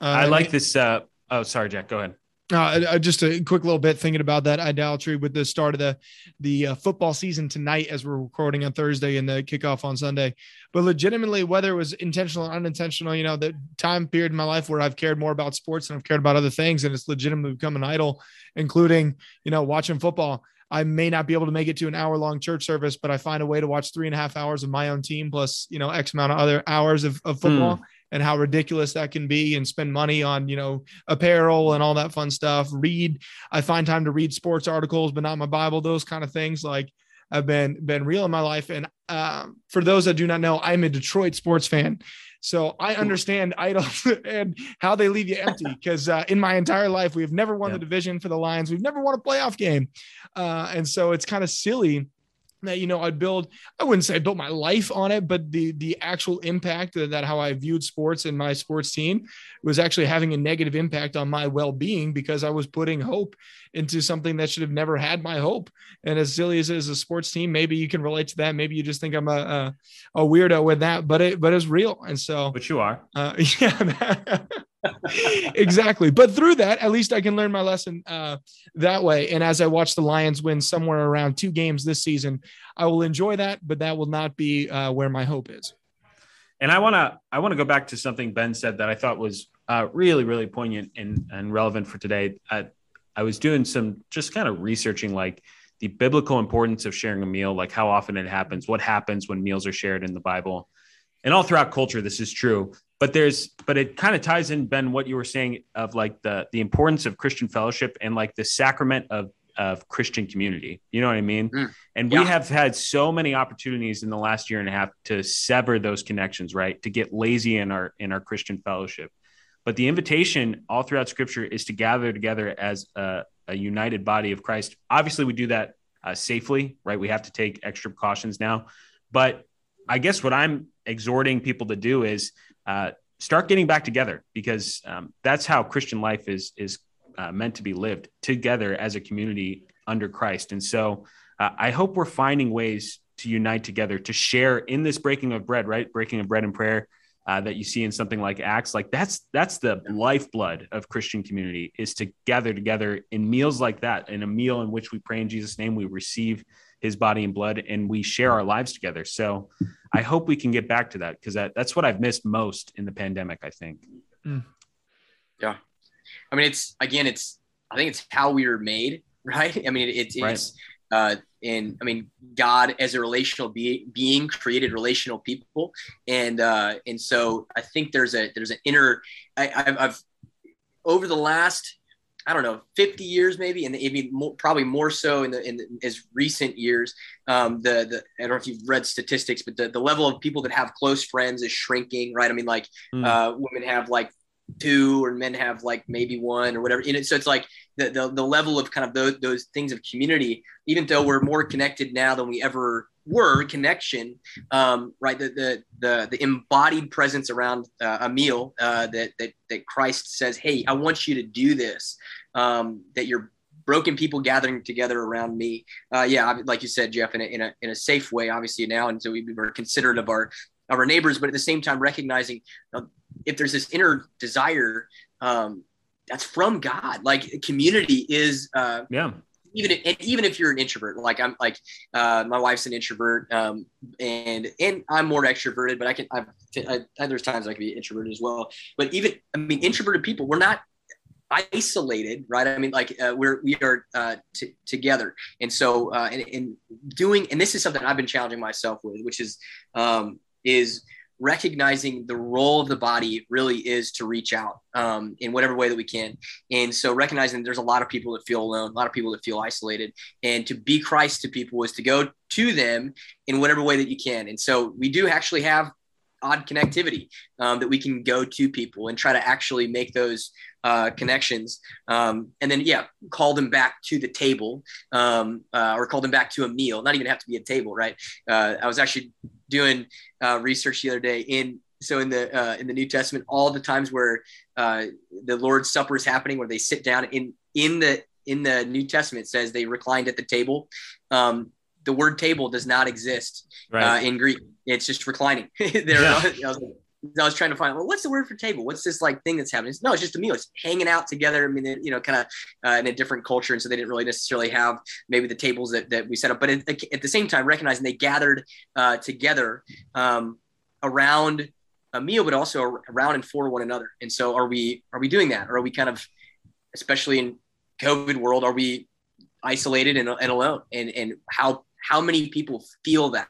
I, uh, I, like this. Uh, oh, sorry, Jack. Go ahead. Uh, just a quick little bit thinking about that idolatry with the start of the the uh, football season tonight as we're recording on Thursday and the kickoff on Sunday. But legitimately, whether it was intentional or unintentional, you know, the time period in my life where I've cared more about sports and I've cared about other things, and it's legitimately become an idol, including you know watching football. I may not be able to make it to an hour long church service, but I find a way to watch three and a half hours of my own team plus you know X amount of other hours of, of football. Mm and how ridiculous that can be and spend money on, you know, apparel and all that fun stuff. Read, I find time to read sports articles, but not my Bible, those kind of things. Like I've been, been real in my life. And um, for those that do not know, I'm a Detroit sports fan. So I understand idols and how they leave you empty because uh, in my entire life, we've never won yeah. the division for the Lions. We've never won a playoff game. Uh, and so it's kind of silly that you know I'd build I wouldn't say I built my life on it but the the actual impact that, that how I viewed sports and my sports team was actually having a negative impact on my well-being because I was putting hope into something that should have never had my hope. And as silly as it is a sports team maybe you can relate to that. Maybe you just think I'm a a, a weirdo with that but it but it's real. And so but you are. uh, yeah exactly. But through that, at least I can learn my lesson uh, that way. And as I watch the Lions win somewhere around two games this season, I will enjoy that, but that will not be uh, where my hope is. And I want to I want to go back to something Ben said that I thought was uh, really really poignant and, and relevant for today. I, I was doing some just kind of researching like the biblical importance of sharing a meal, like how often it happens, what happens when meals are shared in the Bible. And all throughout culture, this is true but there's but it kind of ties in ben what you were saying of like the the importance of christian fellowship and like the sacrament of of christian community you know what i mean mm, and yeah. we have had so many opportunities in the last year and a half to sever those connections right to get lazy in our in our christian fellowship but the invitation all throughout scripture is to gather together as a, a united body of christ obviously we do that uh, safely, right? We have to take extra precautions now. But I guess what I'm exhorting people to do is uh, start getting back together because um, that's how Christian life is is uh, meant to be lived together as a community under Christ. And so uh, I hope we're finding ways to unite together to share in this breaking of bread, right? Breaking of bread and prayer. Uh, that you see in something like Acts, like that's that's the lifeblood of Christian community is to gather together in meals like that, in a meal in which we pray in Jesus' name, we receive His body and blood, and we share our lives together. So, I hope we can get back to that because that, that's what I've missed most in the pandemic. I think. Mm. Yeah, I mean, it's again, it's I think it's how we were made, right? I mean, it, right. it's uh, and I mean, God as a relational be- being created relational people, and uh, and so I think there's a there's an inner. I, I've, I've over the last I don't know, 50 years maybe, and maybe more, probably more so in the in the, as recent years. Um, the the I don't know if you've read statistics, but the, the level of people that have close friends is shrinking, right? I mean, like mm. uh, women have like two or men have like maybe one or whatever. And so it's like the, the, the level of kind of those, those things of community, even though we're more connected now than we ever were connection, um, right. The, the, the, the embodied presence around uh, a meal uh, that, that, that Christ says, Hey, I want you to do this, um, that you're broken people gathering together around me. Uh, yeah. Like you said, Jeff, in a, in a, in a safe way, obviously now. And so we were considerate of our, of our neighbors, but at the same time recognizing uh, if there's this inner desire, um, that's from God. Like community is, uh, yeah. Even if, even if you're an introvert, like I'm, like uh, my wife's an introvert, um, and and I'm more extroverted, but I can. I've, I, I, there's times I can be introverted as well. But even I mean, introverted people, we're not isolated, right? I mean, like uh, we're we are uh, t- together, and so uh, and, and doing, and this is something I've been challenging myself with, which is um, is recognizing the role of the body really is to reach out um, in whatever way that we can. And so recognizing there's a lot of people that feel alone, a lot of people that feel isolated, and to be Christ to people is to go to them in whatever way that you can. And so we do actually have odd connectivity um, that we can go to people and try to actually make those uh, connections um, and then yeah call them back to the table um, uh, or call them back to a meal not even have to be a table right uh, i was actually doing uh, research the other day in so in the uh, in the New Testament, all the times where uh, the Lord's Supper is happening, where they sit down in in the in the New Testament says they reclined at the table. Um, the word table does not exist right. uh, in Greek. It's just reclining. there, yeah. I, was, I was trying to find well, what's the word for table? What's this like thing that's happening? no, it's just a meal. It's hanging out together. I mean, you know, kind of uh, in a different culture, and so they didn't really necessarily have maybe the tables that, that we set up. But at, at the same time, recognizing they gathered uh, together um, around a meal, but also around and for one another. And so, are we are we doing that, or are we kind of, especially in COVID world, are we isolated and, and alone? And and how how many people feel that?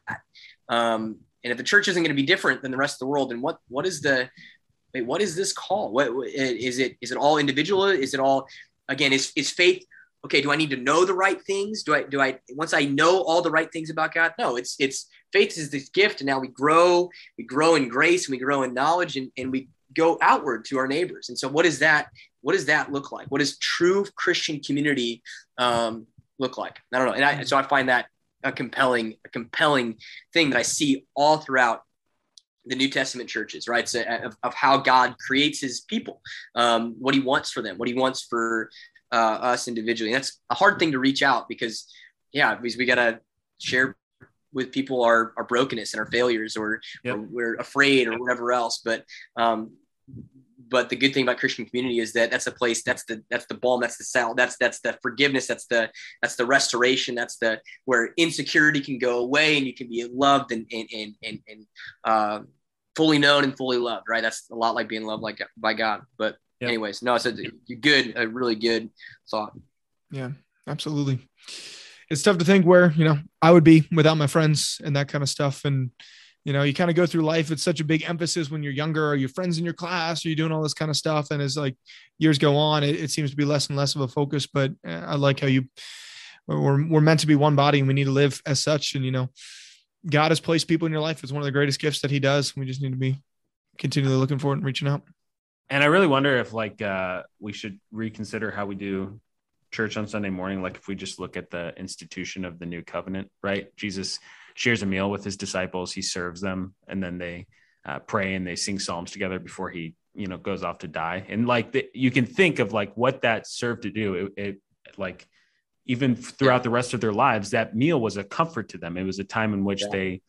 Um, and if the church isn't going to be different than the rest of the world, then what what is the wait, what is this call? What is it? Is it all individual? Is it all again? Is is faith? Okay, do I need to know the right things? Do I do I once I know all the right things about God? No, it's it's faith is this gift, and now we grow, we grow in grace, and we grow in knowledge, and, and we go outward to our neighbors. And so, what is that? What does that look like? What does true Christian community um, look like? I don't know. And I, so I find that a compelling, a compelling thing that I see all throughout the New Testament churches, right? So of, of how God creates his people, um, what he wants for them, what he wants for uh, us individually. And that's a hard thing to reach out because, yeah, because we got to share with people our, our brokenness and our failures or, yep. or we're afraid or whatever else. But um, but the good thing about Christian community is that that's a place that's the that's the balm that's the sal that's that's the forgiveness that's the that's the restoration that's the where insecurity can go away and you can be loved and and and and, and uh, fully known and fully loved right? That's a lot like being loved like by God. But yep. anyways no it's a good a really good thought. Yeah absolutely. It's tough to think where you know I would be without my friends and that kind of stuff. And you know you kind of go through life it's such a big emphasis when you're younger are your friends in your class are you doing all this kind of stuff? And as like years go on it, it seems to be less and less of a focus but uh, i like how you we're, we're meant to be one body and we need to live as such. And you know god has placed people in your life. It's one of the greatest gifts that he does. We just need to be continually looking for it and reaching out. And i really wonder if like uh we should reconsider how we do church on Sunday morning, like if we just look at the institution of the new covenant, right? Jesus shares a meal with his disciples, he serves them, and then they uh, pray and they sing psalms together before he, you know, goes off to die. And like the, you can think of like what that served to do. It, it like even throughout the rest of their lives, that meal was a comfort to them. It was a time in which yeah. they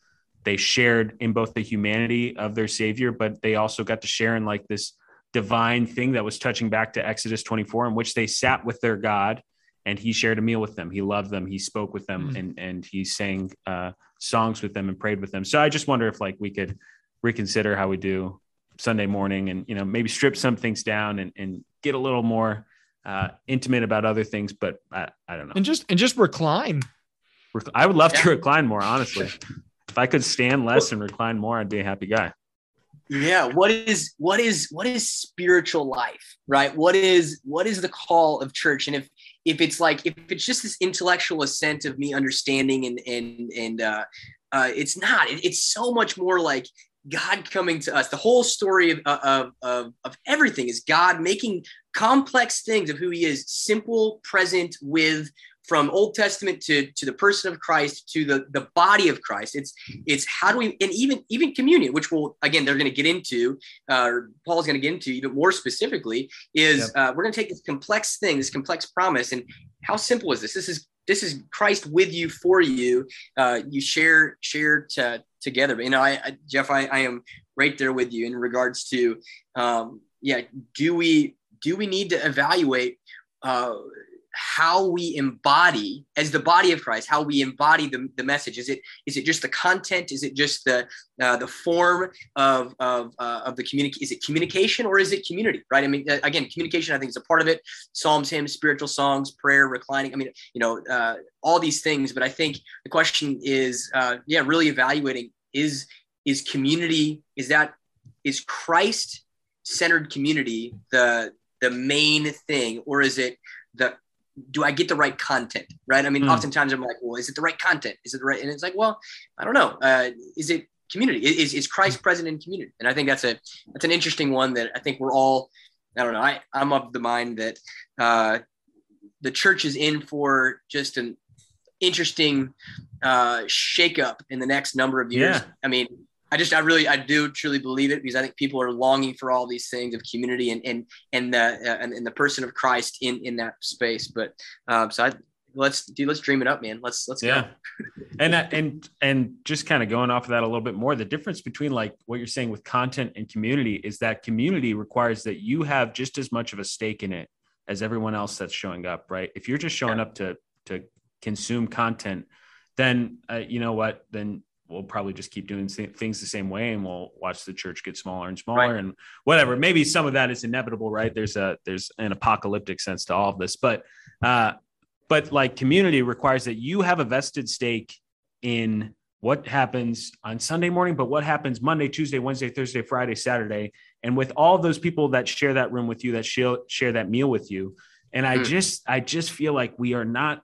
they shared in both the humanity of their savior, but they also got to share in like this divine thing that was touching back to Exodus 24, in which they sat with their God and he shared a meal with them. He loved them. He spoke with them mm-hmm. and, and he sang uh, songs with them and prayed with them. So I just wonder if like we could reconsider how we do Sunday morning and, you know, maybe strip some things down and, and get a little more uh, intimate about other things, but I, I don't know. And just, and just recline. I would love yeah. to recline more, honestly. if I could stand less and recline more, I'd be a happy guy yeah what is what is what is spiritual life right what is what is the call of church and if if it's like if it's just this intellectual assent of me understanding and and and uh, uh it's not. It, it's so much more like god coming to us. The whole story of, of of of everything is god making complex things of who he is simple present with from Old Testament to, to the person of Christ to the, the body of Christ. It's it's how do we and even even communion, which will again they're going to get into, uh, Paul's going to get into even more specifically, is uh, we're going to take this complex thing, this complex promise, and how simple is this? This is this is Christ with you for you. Uh, you share share to, together. But, you know, I, I Jeff, I, I am right there with you in regards to um, yeah. Do we do we need to evaluate? Uh, how we embody as the body of Christ, how we embody the, the message. Is it is it just the content? Is it just the uh, the form of of, uh, of the communication? Is it communication or is it community? Right. I mean, uh, again, communication I think is a part of it. Psalms, hymns, spiritual songs, prayer, reclining. I mean, you know, uh, all these things. But I think the question is, uh, yeah, really evaluating is is community is that is Christ centered community the the main thing or is it the do I get the right content? Right. I mean, mm. oftentimes I'm like, well, is it the right content? Is it the right? And it's like, well, I don't know. Uh, is it community? Is, is Christ present in community? And I think that's a that's an interesting one that I think we're all. I don't know. I I'm of the mind that uh, the church is in for just an interesting uh, shakeup in the next number of years. Yeah. I mean, I just I really I do truly believe it because I think people are longing for all these things of community and and and the uh, and, and, the person of Christ in in that space. But um, so I let's do let's dream it up, man. Let's let's yeah. and and and just kind of going off of that a little bit more, the difference between like what you're saying with content and community is that community requires that you have just as much of a stake in it as everyone else that's showing up, right? If you're just showing yeah. up to to consume content, then uh, you know what? Then we'll probably just keep doing things the same way and we'll watch the church get smaller and smaller right. and whatever maybe some of that is inevitable right there's a there's an apocalyptic sense to all of this but uh but like community requires that you have a vested stake in what happens on Sunday morning, but what happens Monday, Tuesday, Wednesday, Thursday, Friday, Saturday, and with all those people that share that room with you, that share, share that meal with you. And I mm. just, I just feel like we are not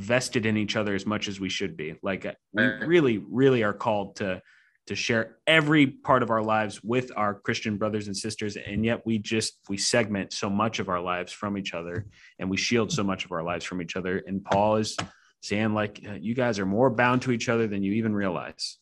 vested in each other as much as we should be. Like uh, we really, really are called to to share every part of our lives with our Christian brothers and sisters, and yet we just we segment so much of our lives from each other, and we shield so much of our lives from each other. And Paul is saying like, uh, you guys are more bound to each other than you even realize.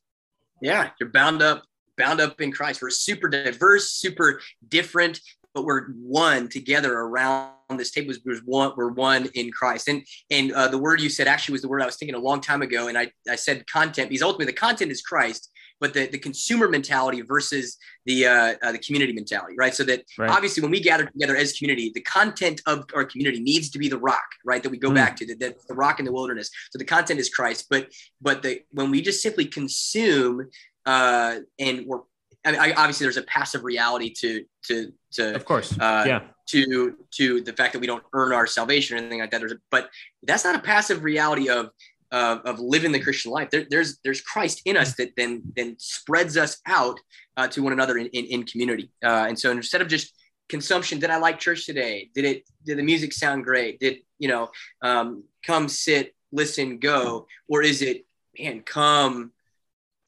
Yeah, you're bound up bound up in Christ. We're super diverse, super different, but we're one together around this table. We're one, we're one in Christ. And and uh, the word you said actually was the word I was thinking a long time ago. And I, I said content because ultimately the content is Christ, but the, the consumer mentality versus the uh, uh, the community mentality, right? So that right. obviously when we gather together as community, the content of our community needs to be the rock, right? That we go mm. back to the, the, the rock in the wilderness. So the content is Christ, but but the when we just simply consume uh, and we're I mean, I, obviously there's a passive reality to to to of course uh, yeah to to the fact that we don't earn our salvation or anything like that. There's a, but that's not a passive reality of uh, of living the Christian life. There, there's there's Christ in us that then then spreads us out uh, to one another in in, in community. Uh, and so instead of just consumption, did I like church today? Did it did the music sound great? Did you know um, come sit listen go or is it man come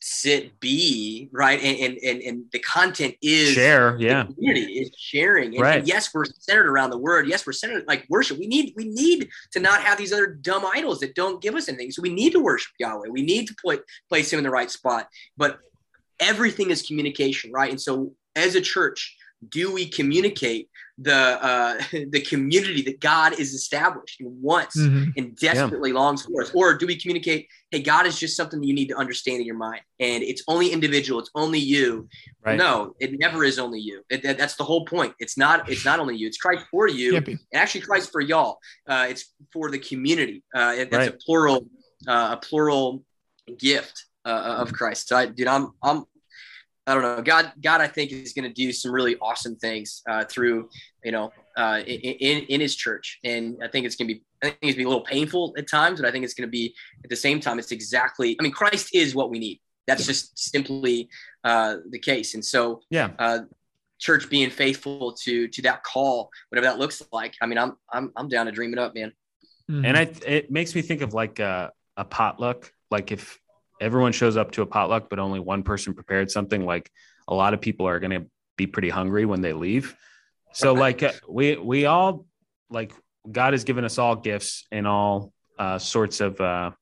sit be right? And, and and and the content is share yeah. community is sharing. And, right. and, yes we're centered around the word. Yes we're centered like worship. We need we need to not have these other dumb idols that don't give us anything. So we need to worship yahweh. We need to play, place him in the right spot. But everything is communication right? And so as a church do we communicate the uh, the community that God is established and wants mm-hmm. and desperately yeah. longs for us? Or do we communicate, hey, God is just something that you need to understand in your mind, and it's only individual, it's only you. Right. No, it never is only you. It, that, that's the whole point. It's not. It's not only you. It's Christ for you, and actually Christ for y'all. Uh, it's for the community. Uh, it, right. a plural, uh, a plural gift uh, of Christ. So, I, dude, I'm I'm I don't know. God, God, I think is going to do some really awesome things uh, through, you know, uh, in in His church, and I think it's going to be. I think it's going to be a little painful at times, but I think it's going to be at the same time. It's exactly. I mean, Christ is what we need. That's yeah. just simply uh, the case, and so yeah. Uh, church being faithful to to that call, whatever that looks like. I mean, I'm I'm I'm down to dream it up, man. Mm-hmm. And I, it makes me think of like a, a potluck. Like if everyone shows up to a potluck, but only one person prepared something, like a lot of people are going to be pretty hungry when they leave. So like uh, we we all like God has given us all gifts and all uh, sorts of uh,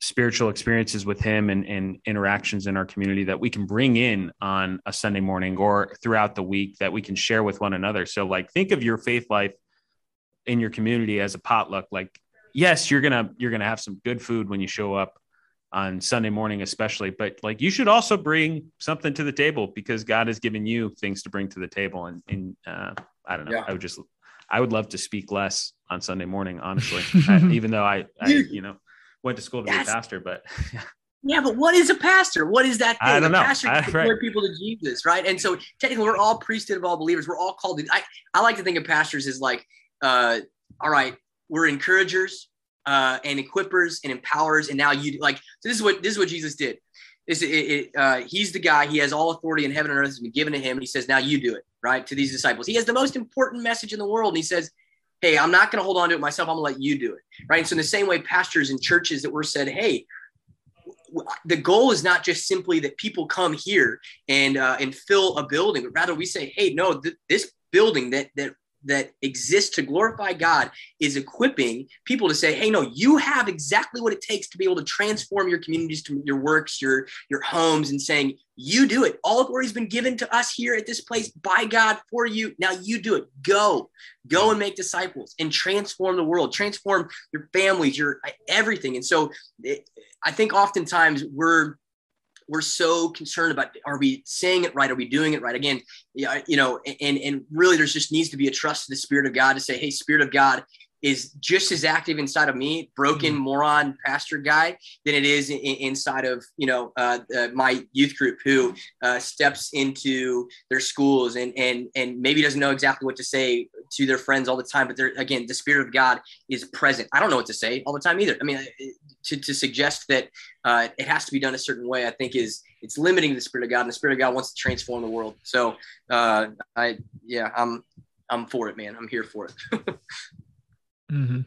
spiritual experiences with Him and, and interactions in our community that we can bring in on a Sunday morning or throughout the week that we can share with one another. So like think of your faith life in your community as a potluck. Like yes, you're gonna you're gonna have some good food when you show up on Sunday morning, especially. But like you should also bring something to the table because God has given you things to bring to the table. And, and uh, I don't know, yeah. I would just, I would love to speak less on Sunday morning, honestly, I, even though I, I, you know, went to school to be a pastor, but yeah. Yeah, but what is a pastor? What is that thing? I don't know. A pastor I, right. people to Jesus, right? And so technically, we're all priesthood of all believers. We're all called. To, I I like to think of pastors as like, uh, all right, we're encouragers, uh, and equippers and empowers. And now you like so this is what this is what Jesus did. This it, it, uh, he's the guy. He has all authority in heaven and earth has been given to him. He says, "Now you do it." Right to these disciples. He has the most important message in the world, and he says, "Hey, I'm not going to hold on to it myself. I'm going to let you do it." Right. And so in the same way, pastors and churches that were said, "Hey." The goal is not just simply that people come here and uh, and fill a building, but rather we say, "Hey, no, th- this building that that that exists to glorify God is equipping people to say, hey, no, you have exactly what it takes to be able to transform your communities, to your works, your, your homes, and saying, you do it. All authority has been given to us here at this place by God for you. Now you do it. Go, go and make disciples and transform the world, transform your families, your everything. And so it, I think oftentimes we're we're so concerned about are we saying it right are we doing it right again yeah you know and and really there's just needs to be a trust to the spirit of god to say hey spirit of god is just as active inside of me, broken mm-hmm. moron pastor guy, than it is in, inside of you know uh, uh, my youth group who uh, steps into their schools and and and maybe doesn't know exactly what to say to their friends all the time. But they're again, the spirit of God is present. I don't know what to say all the time either. I mean, to, to suggest that uh, it has to be done a certain way, I think is it's limiting the spirit of God, and the spirit of God wants to transform the world. So uh, I yeah, I'm I'm for it, man. I'm here for it. Mm-hmm.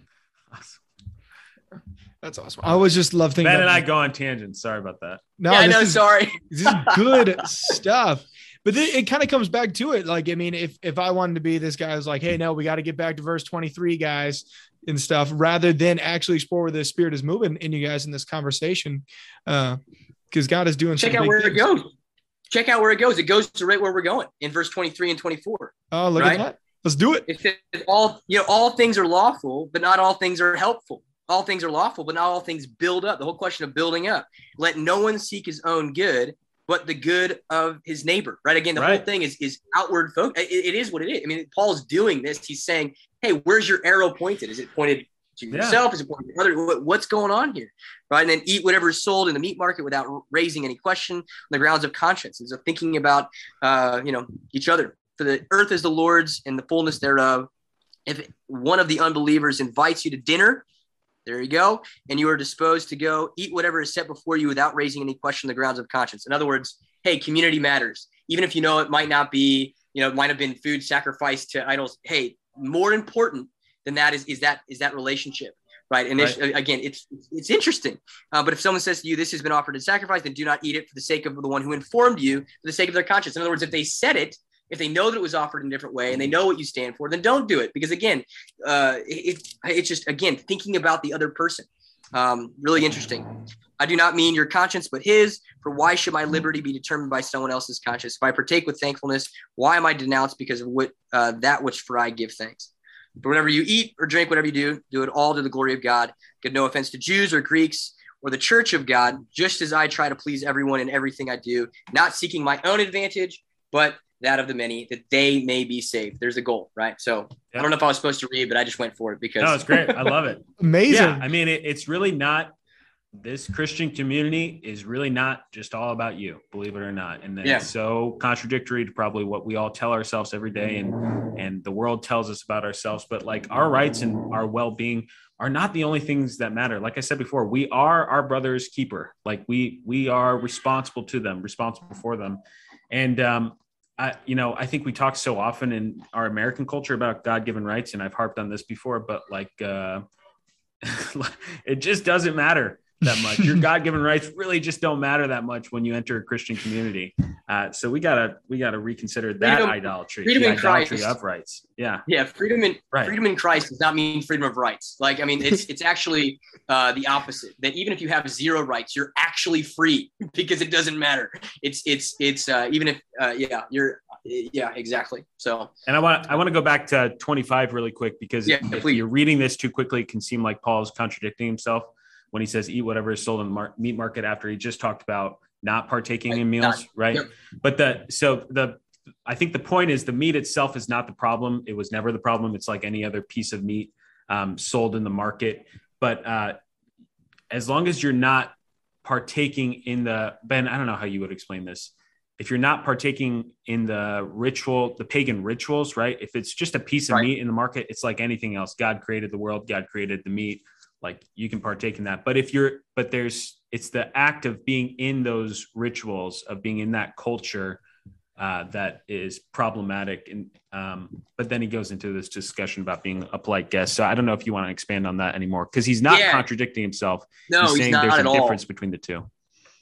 That's awesome. I always just love thinking. Ben and I go on tangents. Sorry about that. No, yeah, I know. Is, sorry. this is good stuff. But th- it kind of comes back to it. Like, I mean, if if I wanted to be this guy, I was like, hey, no, we got to get back to verse 23, guys, and stuff, rather than actually explore where the spirit is moving in you guys in this conversation. Uh, because God is doing check out where things. it goes. Check out where it goes. It goes to right where we're going in verse 23 and 24. Oh, look right? at that. Let's do it. It says all you know, all things are lawful, but not all things are helpful. All things are lawful, but not all things build up. The whole question of building up. Let no one seek his own good, but the good of his neighbor. Right. Again, the right. whole thing is is outward focus. It, it is what it is. I mean, Paul's doing this. He's saying, "Hey, where's your arrow pointed? Is it pointed to yourself? Yeah. Is it pointed to other? What's going on here?" Right. And then eat whatever is sold in the meat market without raising any question on the grounds of conscience. And so thinking about, uh, you know, each other for the earth is the Lord's and the fullness thereof. If one of the unbelievers invites you to dinner, there you go, and you are disposed to go eat whatever is set before you without raising any question on the grounds of conscience. In other words, hey, community matters. Even if you know it might not be, you know, it might have been food sacrificed to idols. Hey, more important than that is is that is that relationship right? And right. again, it's it's interesting. Uh, but if someone says to you, "This has been offered in sacrifice," then do not eat it for the sake of the one who informed you, for the sake of their conscience. In other words, if they said it, if they know that it was offered in a different way and they know what you stand for, then don't do it. Because again, uh, it, it's just again thinking about the other person. Um, really interesting. I do not mean your conscience, but his. For why should my liberty be determined by someone else's conscience? If I partake with thankfulness, why am I denounced because of what uh, that which for I give thanks? But whatever you eat or drink, whatever you do, do it all to the glory of God. Give no offense to Jews or Greeks or the church of God, just as I try to please everyone in everything I do, not seeking my own advantage, but that of the many, that they may be saved. There's a goal, right? So I don't know if I was supposed to read, but I just went for it because. No, it's great. I love it. Amazing. Yeah, I mean, it, it's really not this Christian community is really not just all about you, believe it or not. And yeah. it's so contradictory to probably what we all tell ourselves every day and and the world tells us about ourselves. But like our rights and our well-being are not the only things that matter. Like I said before, we are our brother's keeper. Like we we are responsible to them, responsible for them. And um I, you know, I think we talk so often in our American culture about God-given rights, and I've harped on this before, but like, uh, it just doesn't matter that much. Your God given rights really just don't matter that much when you enter a Christian community. Uh, so we gotta we gotta reconsider that freedom, idolatry, freedom in idolatry Christ. of rights. Yeah, yeah. Freedom in right. freedom in Christ does not mean freedom of rights. Like I mean, it's it's actually uh, the opposite. That even if you have zero rights, you're actually free because it doesn't matter. It's it's it's uh, even if uh, yeah you're yeah exactly. So and I want I want to go back to 25 really quick because yeah, if, if you're reading this too quickly, it can seem like Paul's contradicting himself when he says eat whatever is sold in the mar- meat market after he just talked about not partaking right. in meals, not, right? Yep. But the so the I think the point is the meat itself is not the problem. It was never the problem. It's like any other piece of meat um, sold in the market. But uh, as long as you're not partaking in the Ben, I don't know how you would explain this. If you're not partaking in the ritual, the pagan rituals, right? If it's just a piece of right. meat in the market, it's like anything else. God created the world. God created the meat like you can partake in that. But if you're but there's it's the act of being in those rituals of being in that culture uh, that is problematic. And um, but then he goes into this discussion about being a polite guest. So i don't know if you want to expand on that anymore because he's not yeah. contradicting himself. No he's, he's saying there's a difference between the two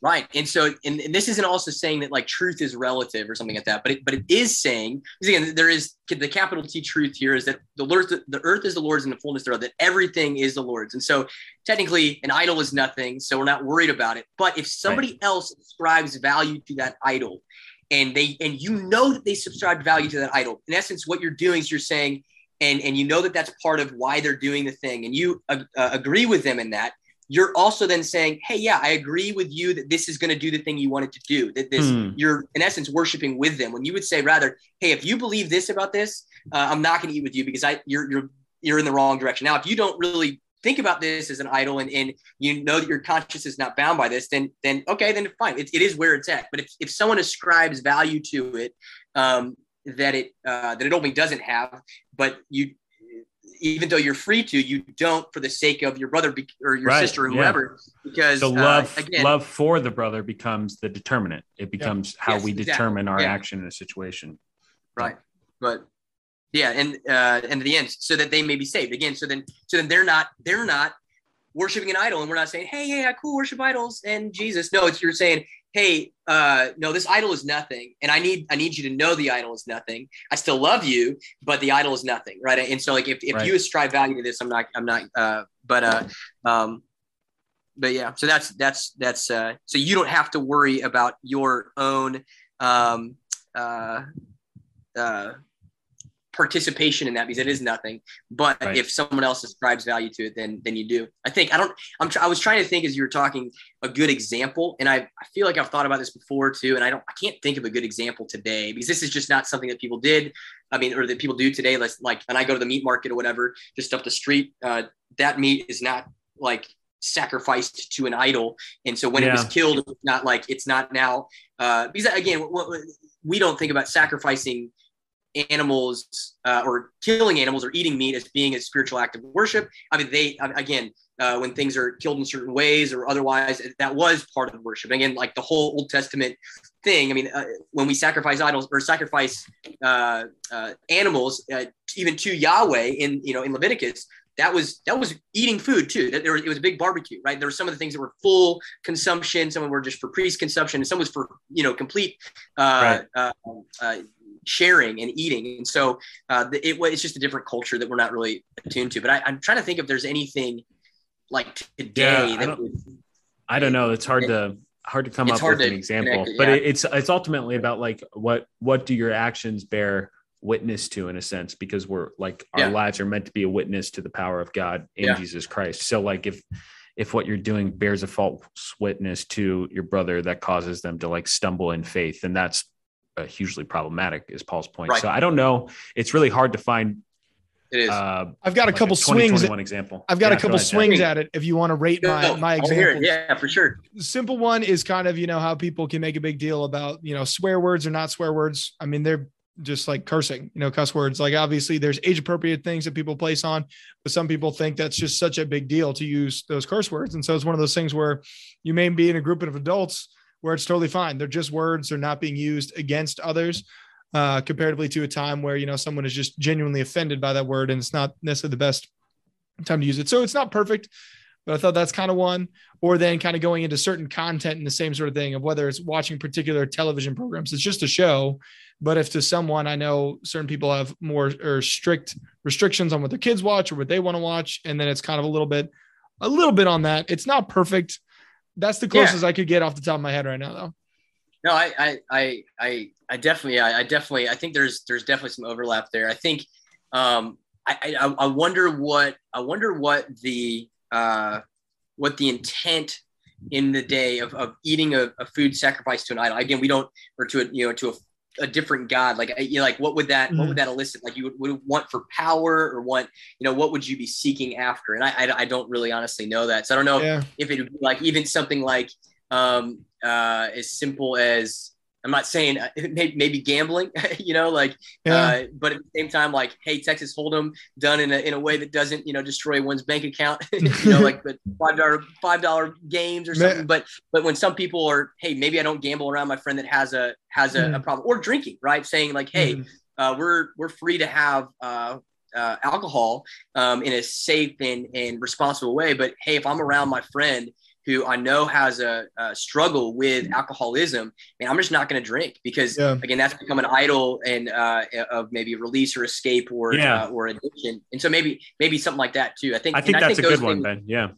Right. And so, and, and, this isn't also saying that like truth is relative or something like that, but it, but it is saying, again, there is the capital T truth here is that the Lord, the earth is the Lord's and the fullness thereof, that everything is the Lord's. And so technically an idol is nothing. So we're not worried about it. But if somebody right. else ascribes value to that idol and they, and you know that they subscribe value to that idol, in essence, what you're doing is you're saying, and, and you know that that's part of why they're doing the thing and you uh, uh, agree with them in that you're also then saying, hey, yeah, I agree with you that this is going to do the thing you wanted to do. That this, mm. you're in essence worshiping with them. When you would say rather, hey, if you believe this about this, uh, I'm not going to eat with you because I you're you're you're in the wrong direction. Now, if you don't really think about this as an idol and, and you know that your conscience is not bound by this, then then okay, then fine. It, it is where it's at. But if, if someone ascribes value to it, um, that it uh, that it only doesn't have, but you even though you're free to, you don't for the sake of your brother be, or your right, sister or whoever. Yeah. Because so love, uh, again, love for the brother becomes the determinant. It becomes yeah. how yes, we determine our yeah. action in a situation. Right, but yeah, and uh, and the end, so that they may be saved again. So then, so then they're not they're not worshiping an idol, and we're not saying, hey, yeah, cool, worship idols and Jesus. No, it's you're saying, hey uh, no this idol is nothing and i need i need you to know the idol is nothing i still love you but the idol is nothing right and so like if, if right. you ascribe value to this i'm not i'm not uh, but uh um but yeah so that's that's that's uh so you don't have to worry about your own um uh uh participation in that because it is nothing. But right. if someone else ascribes value to it, then then you do. I think I don't. I'm. I was trying to think as you were talking a good example, and I I feel like I've thought about this before too, and I don't. I can't think of a good example today because this is just not something that people did. I mean, or that people do today. Like like, and I go to the meat market or whatever, just up the street. Uh, that meat is not like sacrificed to an idol and so when yeah. it was killed it's not like it's not now uh because again we don't think about sacrificing animals uh, or killing animals or eating meat as being a spiritual act of worship. I mean, they again, uh, when things are killed in certain ways or otherwise, that was part of the worship. And again, like the whole Old Testament thing. I mean, uh, when we sacrifice idols or sacrifice uh, uh, animals, uh, even to Yahweh in you know in Leviticus, that was that was eating food too. That there was, it was a big barbecue, right? There were some of the things that were full consumption, some were just for priest consumption, and some was for you know complete uh, right. uh, uh, sharing and eating. And so uh, it, it's just a different culture that we're not really attuned to. But I, am trying to think if there's anything like today yeah, that. I don't, I don't know. It's hard to hard to come up with an example, it, but it's it's ultimately about like what what do your actions bear witness to in a sense because we're like our yeah. lives are meant to be a witness to the power of God in yeah. Jesus Christ. So like if if what you're doing bears a false witness to your brother that causes them to like stumble in faith, then that's uh, hugely problematic, is Paul's point. Right. So I don't know. It's really hard to find. It is. Uh, I've got a like couple a swings. One example. I've got yeah, a couple swings at it. If you want to rate my my example, yeah, for sure. Simple one is kind of you know how people can make a big deal about you know swear words or not swear words. I mean they're just like cursing, you know, cuss words. Like obviously there's age appropriate things that people place on, but some people think that's just such a big deal to use those curse words. And so it's one of those things where you may be in a group of adults where it's totally fine. They're just words. They're not being used against others, uh, comparatively to a time where, you know, someone is just genuinely offended by that word and it's not necessarily the best time to use it. So it's not perfect, but I thought that's kind of one. Or then kind of going into certain content and the same sort of thing of whether it's watching particular television programs. It's just a show but if to someone I know certain people have more or strict restrictions on what their kids watch or what they want to watch, and then it's kind of a little bit, a little bit on that. It's not perfect. That's the closest yeah. I could get off the top of my head right now, though. No, I, I, I, I definitely, I, I definitely, I think there's, there's definitely some overlap there. I think, um, I, I, I wonder what, I wonder what the, uh, what the intent in the day of, of eating a, a food sacrificed to an idol. Again, we don't, or to a, you know, to a a different god like you know, like what would that mm-hmm. what would mm-hmm. that elicit like you would, would, want for power or want you know what would you be seeking after and i i, I don't really honestly know that so i don't know yeah. if it would be like even something like um uh as simple as I'm not saying uh, maybe, gambling, you know, like, yeah. uh, but at the same time, like, hey, Texas Hold'em done in a, in a way that doesn't, you know, destroy one's bank account, you know, like the five dollar five dollar games or something. Man. But but when some people are, hey, maybe I don't gamble around my friend that has a has a, mm. a problem or drinking, right? Saying like, hey, mm. uh, we're we're free to have uh, uh, alcohol um, in a safe and, and responsible way. But hey, if I'm around my friend who I know has a, a struggle with alcoholism, and I'm just not going to drink because yeah. again, that's become an idol and uh, of maybe release or escape or yeah. uh, or addiction. And so maybe maybe something like that too. I think I think that's I think a good one, Ben. Yeah.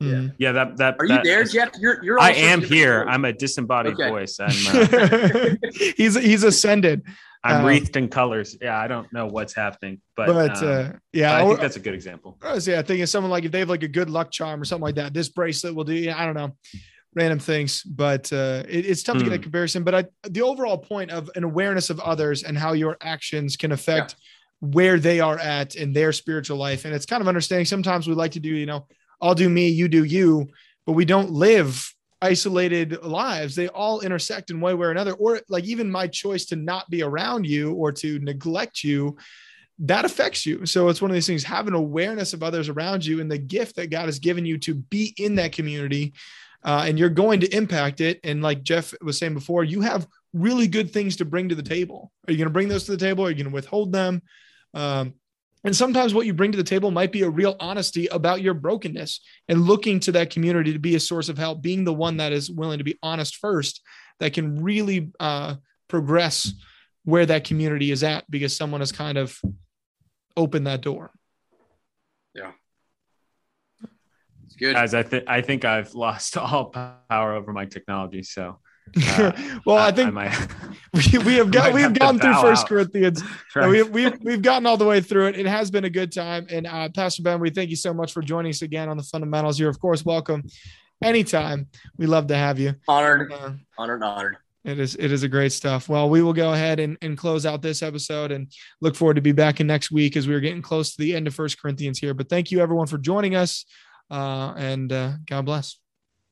Yeah. Yeah. That, that, are that, you there, Jeff? You're, you're, I am here. I'm a disembodied okay. voice. I'm, uh, he's, he's ascended. I'm um, wreathed in colors. Yeah, I don't know what's happening, but, but um, uh, yeah, I think that's a good example. I was, yeah, I think it's like if they have like a good luck charm or something like that, this bracelet will do. Yeah, I don't know, random things, but uh, it, it's tough mm. to get a hmm. comparison. But I, the overall point of an awareness of others and how your actions can affect yeah. where they are at in their spiritual life, and it's kind of understanding. Sometimes we like to do, you know, I'll do me, you do you, but we don't live isolated lives. They all intersect in one way or another or like even my choice to not be around you or to neglect you that affects you. So it's one of these things have an awareness of others around you and the gift that god has given you to be in that community uh, and you're going to impact it. And like jeff was saying before you have really good things to bring to the table. Are you going to bring those to the table? Are you going to withhold them? Um, and sometimes what you bring to the table might be a real honesty about your brokenness and looking to that community to be a source of help, being the one that is willing to be honest first, that can really uh, progress where that community is at because someone has kind of opened that door. Yeah. It's good. As I think I think I've lost all power over my technology. So uh, well, I, I think I we, we have got we've gone through First Corinthians. Right. We, we've we've gotten all the way through it. It has been a good time. And uh, Pastor Ben, we thank you so much for joining us again on the fundamentals. You're of course welcome anytime. We love to have you. Honored, uh, honored, honored. It is it is a great stuff. Well, we will go ahead and, and close out this episode and look forward to be back in next week as we are getting close to the end of First Corinthians here. But thank you everyone for joining us, uh, and uh, God bless.